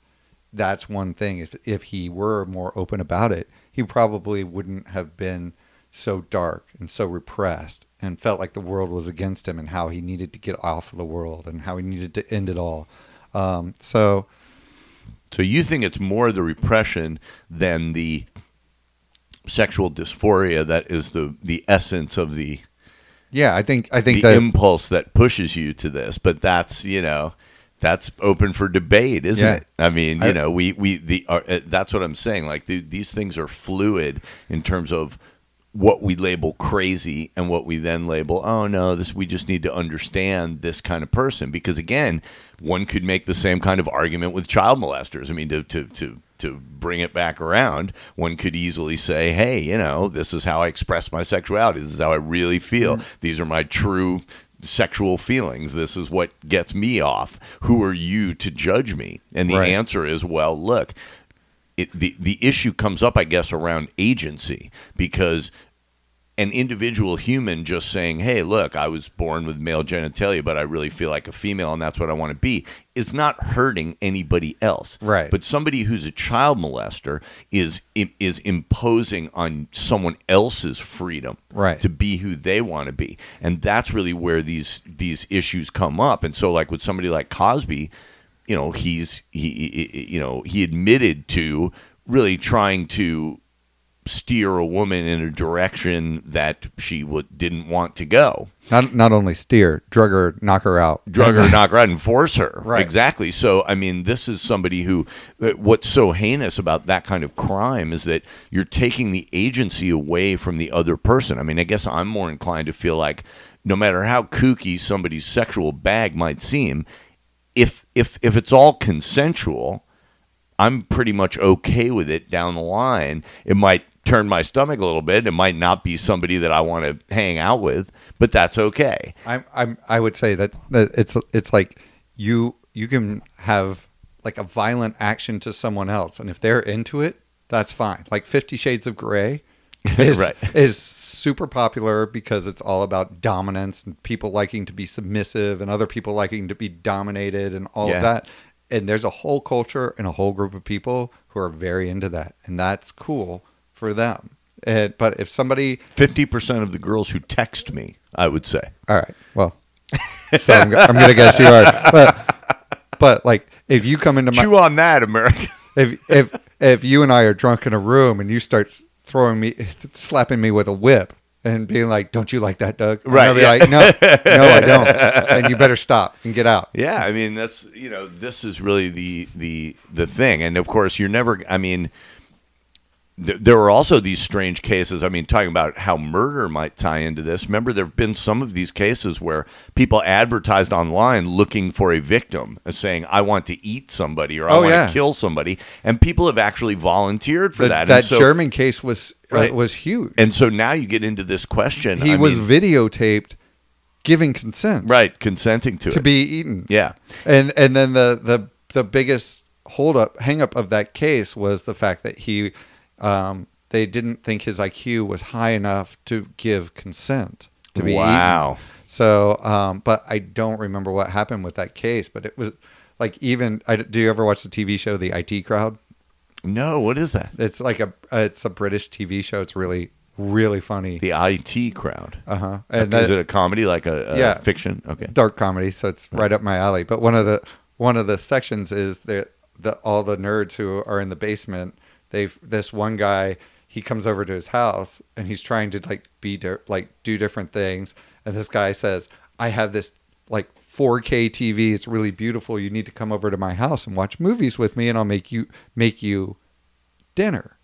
that's one thing. If if he were more open about it, he probably wouldn't have been so dark and so repressed and felt like the world was against him and how he needed to get off of the world and how he needed to end it all. Um, so So you think it's more the repression than the sexual dysphoria that is the the essence of the yeah, I think I think the that impulse that pushes you to this. But that's you know that's open for debate, isn't Yeah. it? I mean, you I- know, we we the uh, uh, that's what I'm saying. Like the, these things are fluid in terms of what we label crazy and what we then label oh no this we just need to understand this kind of person because again one could make the same kind of argument with child molesters i mean to to to to bring it back around one could easily say hey you know this is how i express my sexuality. This is how i really feel. Mm. These are my true sexual feelings. This is what gets me off. Who are you to judge me? And the Right. answer is well look it, the the issue comes up, I guess, around agency because an individual human just saying, "Hey, look, I was born with male genitalia, but I really feel like a female, and that's what I want to be," is not hurting anybody else. Right. But somebody who's a child molester is is imposing on someone else's freedom Right. to be who they want to be, and that's really where these these issues come up. And so, like with somebody like Cosby, you know, he's he, he you know he admitted to really trying to steer a woman in a direction that she would, didn't want to go. not not only steer, drug her, knock her out, Drug her, knock her out, and force her. Right. Exactly. So, I mean, this is somebody who, uh, what's so heinous about that kind of crime is that you're taking the agency away from the other person. I mean, I guess I'm more inclined to feel like no matter how kooky somebody's sexual bag might seem, if if if it's all consensual, I'm pretty much okay with it down the line. It might turn my stomach a little bit. It might not be somebody that I want to hang out with, but that's okay. I'm I'm I would say that, that it's it's like you you can have like a violent action to someone else, and if they're into it, that's fine. Like Fifty Shades of Grey is Right. is super popular because it's all about dominance and people liking to be submissive and other people liking to be dominated and all Yeah. of that. And there's a whole culture and a whole group of people who are very into that, and that's cool for them. And, but if somebody Fifty percent of the girls who text me, I would say. All right. Well, so I'm, I'm gonna guess you are, but but like if you come into my Chew on that, America. if if if you and I are drunk in a room and you start throwing me slapping me with a whip and being like, "Don't you like that, Doug?" And Right, I'll be yeah. like, "No, no, I don't," and you better stop and get out. Yeah, I mean that's you know this is really the the the thing, and of course you're never. I mean, th- there were also these strange cases. I mean, talking about how murder might tie into this. Remember, there have been some of these cases where people advertised online looking for a victim, uh, saying, "I want to eat somebody" or "I Oh, want yeah. to kill somebody," and people have actually volunteered for The- that. that and so, German case was uh, Right. was huge. and so now you get into this question. he I was mean, videotaped giving consent Right, consenting to, to it. be eaten. yeah. And and then the the the biggest hold up hang up of that case was the fact that he um, they didn't think his IQ was high enough to give consent to be eaten. wow. So, um, but I don't remember what happened with that case. But it was like even. I, do you ever watch the TV show The IT Crowd? No, what is that? It's like a it's a British TV show. It's really really funny. The IT crowd. Uh huh. is And it a comedy like a, a Yeah. fiction? Okay. dark comedy, so it's right up my alley. But one of the one of the sections is that the all the nerds who are in the basement. They've this one guy. He comes over to his house and he's trying to like be di- like do different things. And this guy says, "I have this like 4K TV. It's really beautiful. You need to come over to my house and watch movies with me, and I'll make you make you dinner."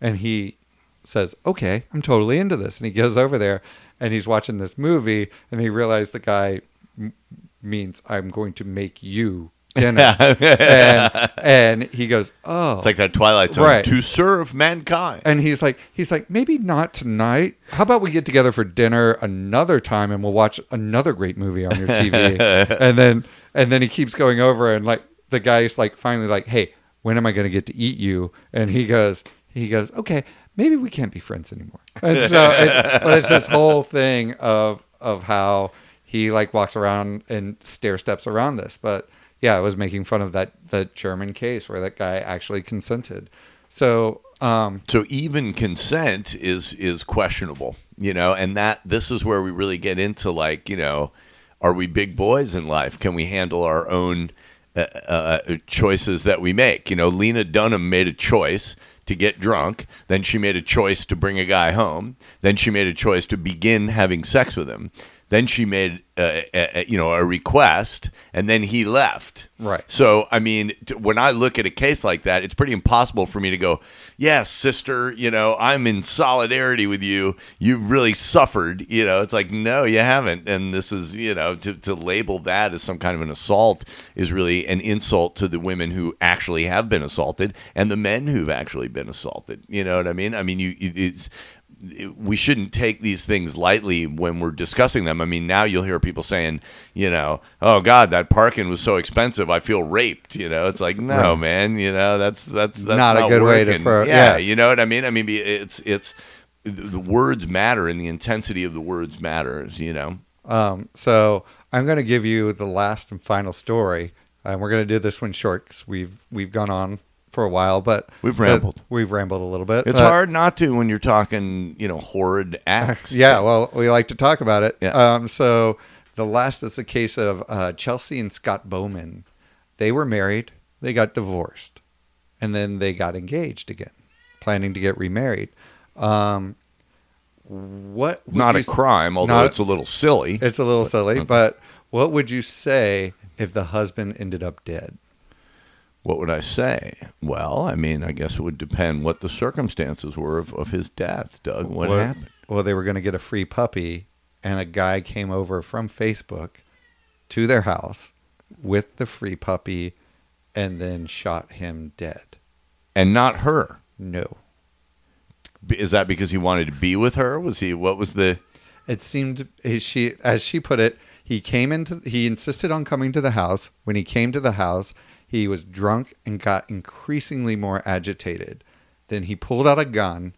And he says, "Okay, I'm totally into this." And he goes over there and he's watching this movie, and he realized the guy m- means I'm going to make you dinner. and and he goes, "Oh." It's like that Twilight Zone Right. to serve mankind. and he's like, he's like, maybe not tonight. How about we get together for dinner another time and we'll watch another great movie on your TV? and then, and then he keeps going over and like the guy's like finally like, hey, when am I going to get to eat you? And he goes, he goes, okay, maybe we can't be friends anymore. And so, it's, but it's this whole thing of of how he like walks around and stair steps around this, but. Yeah, I was making fun of that that German case where that guy actually consented. So, um, So even consent is is questionable, you know, and that this is where we really get into like, you know, are we big boys in life? Can we handle our own uh, uh, choices that we make? You know, Lena Dunham made a choice to get drunk, then she made a choice to bring a guy home, then she made a choice to begin having sex with him. Then she made, uh, a, a- you know, a request, and then he left. Right. So, I mean, t- when I look at a case like that, it's pretty impossible for me to go, yes, sister, you know, I'm in solidarity with you. You really suffered. You know, it's like, no, you haven't. And this is, you know, to, to label that as some kind of an assault is really an insult to the women who actually have been assaulted and the men who've actually been assaulted. You know what I mean? I mean, you, it- it's, we shouldn't take these things lightly when we're discussing them. I mean, now you'll hear people saying, you know, oh God, that parking was so expensive, I feel raped. You know, it's like, no, Right. man, you know, that's that's that's Not a good way to working. pro- yeah, yeah. you know what I mean. I mean, it's it's the the words matter, and the intensity of the words matters. You know, Um, so I'm going to give you the last and final story, and we're going to do this one short because we've we've gone on for a while, but We've but rambled. we've rambled a little bit. it's hard not to when you're talking, you know, horrid acts. Yeah, well, we like to talk about it. Yeah. Um, so the last is the case of uh, Chelsea and Scott Bowman. They were married, they got divorced, and then they got engaged again, planning to get remarried. Um, what not a crime, although not- it's a little silly. It's a little silly, okay. but what would you say if the husband ended up dead? What would I say? Well, I mean, I guess it would depend what the circumstances were of, of his death, Doug. What well, happened? Well, they were going to get a free puppy, and a guy came over from Facebook to their house with the free puppy and then shot him dead. And not her. No. Is that because he wanted to be with her? Was he? What was the? It seemed as she as she put it, he came into he insisted on coming to the house. When he came to the house, he was drunk and got increasingly more agitated. Then he pulled out a gun.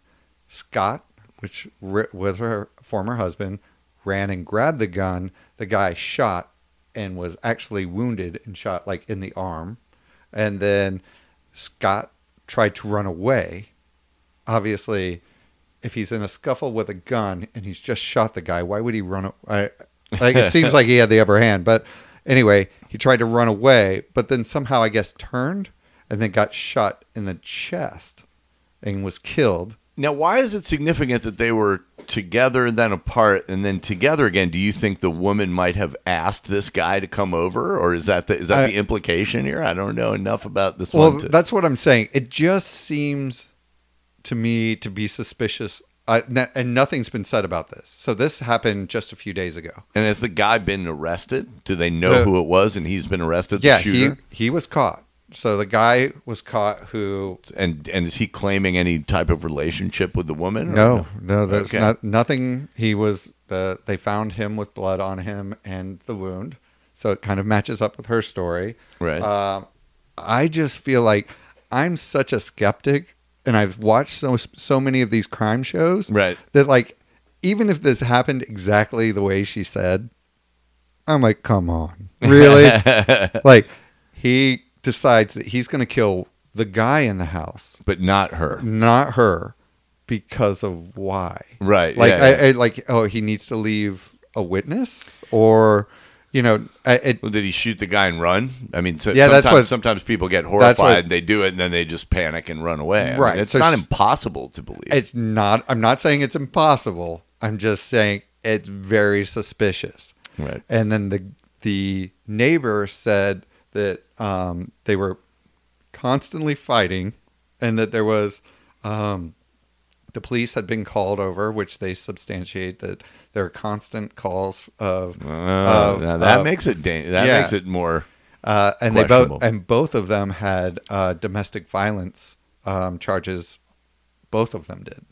Scott, which was her former husband, ran and grabbed the gun. The guy shot and was actually wounded and shot like in the arm. And then Scott tried to run away. Obviously, if he's in a scuffle with a gun and he's just shot the guy, why would he run? I, like it seems like he had the upper hand, but anyway, he tried to run away, but then somehow I guess turned and then got shot in the chest and was killed. Now, why is it significant that they were together, then apart, and then together again? Do you think the woman might have asked this guy to come over, or is that the, is that I- the implication here? I don't know enough about this Well, one. to- that's what I'm saying. It just seems to me to be suspicious, uh, n- and nothing's been said about this. So this happened just a few days ago. and has the guy been arrested? Do they know The- who it was, and he's been arrested? Yeah, he he was caught. So the guy was caught who and and is he claiming any type of relationship with the woman? or No, no, there's Okay. not nothing. He was the they found him with blood on him and the wound, so it kind of matches up with her story. Right. Uh, I just feel like I'm such a skeptic, and I've watched so so many of these crime shows, Right. That like, even if this happened exactly the way she said, I'm like, come on, really? like, he decides that he's going to kill the guy in the house, but not her. not her, because of why? Right. Like, yeah, I, yeah. I like, oh, he needs to leave a witness, or you know, it, Well, did he shoot the guy and run? I mean, so Yeah, that's what- sometimes people get horrified. what- they do it, and then they just panic and run away. I mean, Right, it's so not impossible to believe. it's not. I'm not saying it's impossible. I'm just saying it's very suspicious. right. And then the the neighbor said that um, they were constantly fighting, and that there was um, the police had been called over, which they substantiate that there are constant calls of, Oh, of- that of- makes it da- that yeah. makes it more. uh, and they both and both of them had uh, domestic violence um, charges. Both of them did.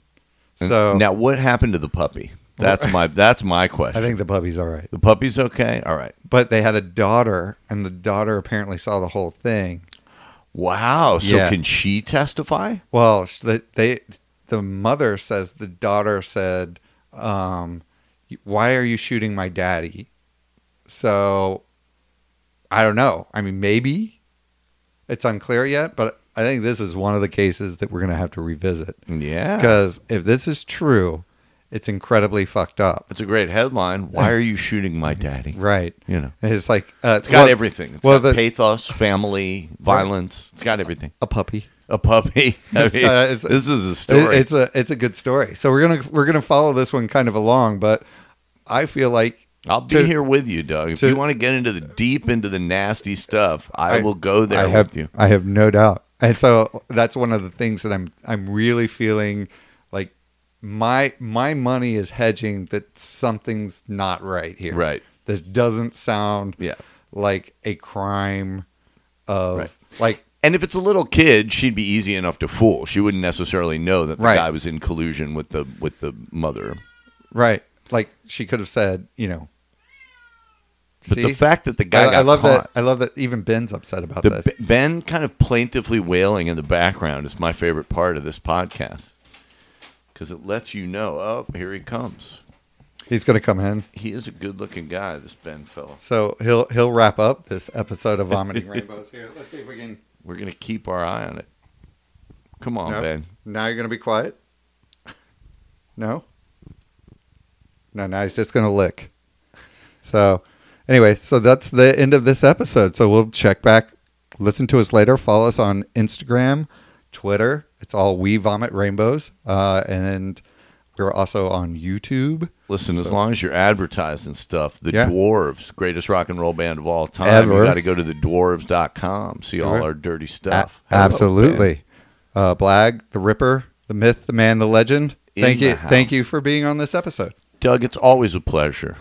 So now, what happened to the puppy? That's my that's my question. I think the puppy's all right. the puppy's okay. All right. But they had a daughter, and the daughter apparently saw the whole thing. Wow. So Yeah. can she testify? Well, they, the mother says the daughter said, um, "Why are you shooting my daddy?" So, I don't know. I mean, maybe it's unclear yet, but I think this is one of the cases that we're going to have to revisit Yeah. because if this is true, it's incredibly fucked up. It's a great headline. Why are you shooting my daddy? Right? You know. It's like uh, It's got well, everything. It's well, got the- pathos, family, violence. It's got everything. a puppy. A puppy. I mean, uh, it's- this is a story. It's a it's a good story. So we're gonna we're gonna follow this one kind of along, but I feel like I'll be to- here with you, Doug. If to- you want to get into the deep into the nasty stuff, I, will go there I have, with you. I have no doubt. And so that's one of the things that I'm I'm really feeling like my my money is hedging that something's not right here. Right. This doesn't sound Yeah. like a crime of Right. like And if it's a little kid, she'd be easy enough to fool. She wouldn't necessarily know that the Right. guy was in collusion with the with the mother. right. Like she could have said, you know. But see? the fact that the guy I, got I love caught, that. I love that. Even Ben's upset about the this. B- Ben kind of plaintively wailing in the background is my favorite part of this podcast because it lets you know, oh, here he comes. He's going to come in, He is a good-looking guy, this Ben fella. so he'll he'll wrap up this episode of Vomiting Rainbows. Here, let's see if we can. We're gonna keep our eye on it. Come on, No. Ben. Now you're going to be quiet. No. No, now he's just going to lick. So, anyway, so that's the end of this episode. So we'll check back, listen to us later. Follow us on Instagram, Twitter. It's all We Vomit Rainbows, uh, and we're also on YouTube. Listen, as long as you're advertising stuff, the Yeah. Dwarves, greatest rock and roll band of all time, Ever. you got to go to the thedwarves.com, see all our dirty stuff. Hello, absolutely. Uh, Blag, the Ripper, the myth, the man, the legend. In Thank you. house. Thank you for being on this episode. Doug, it's always a pleasure.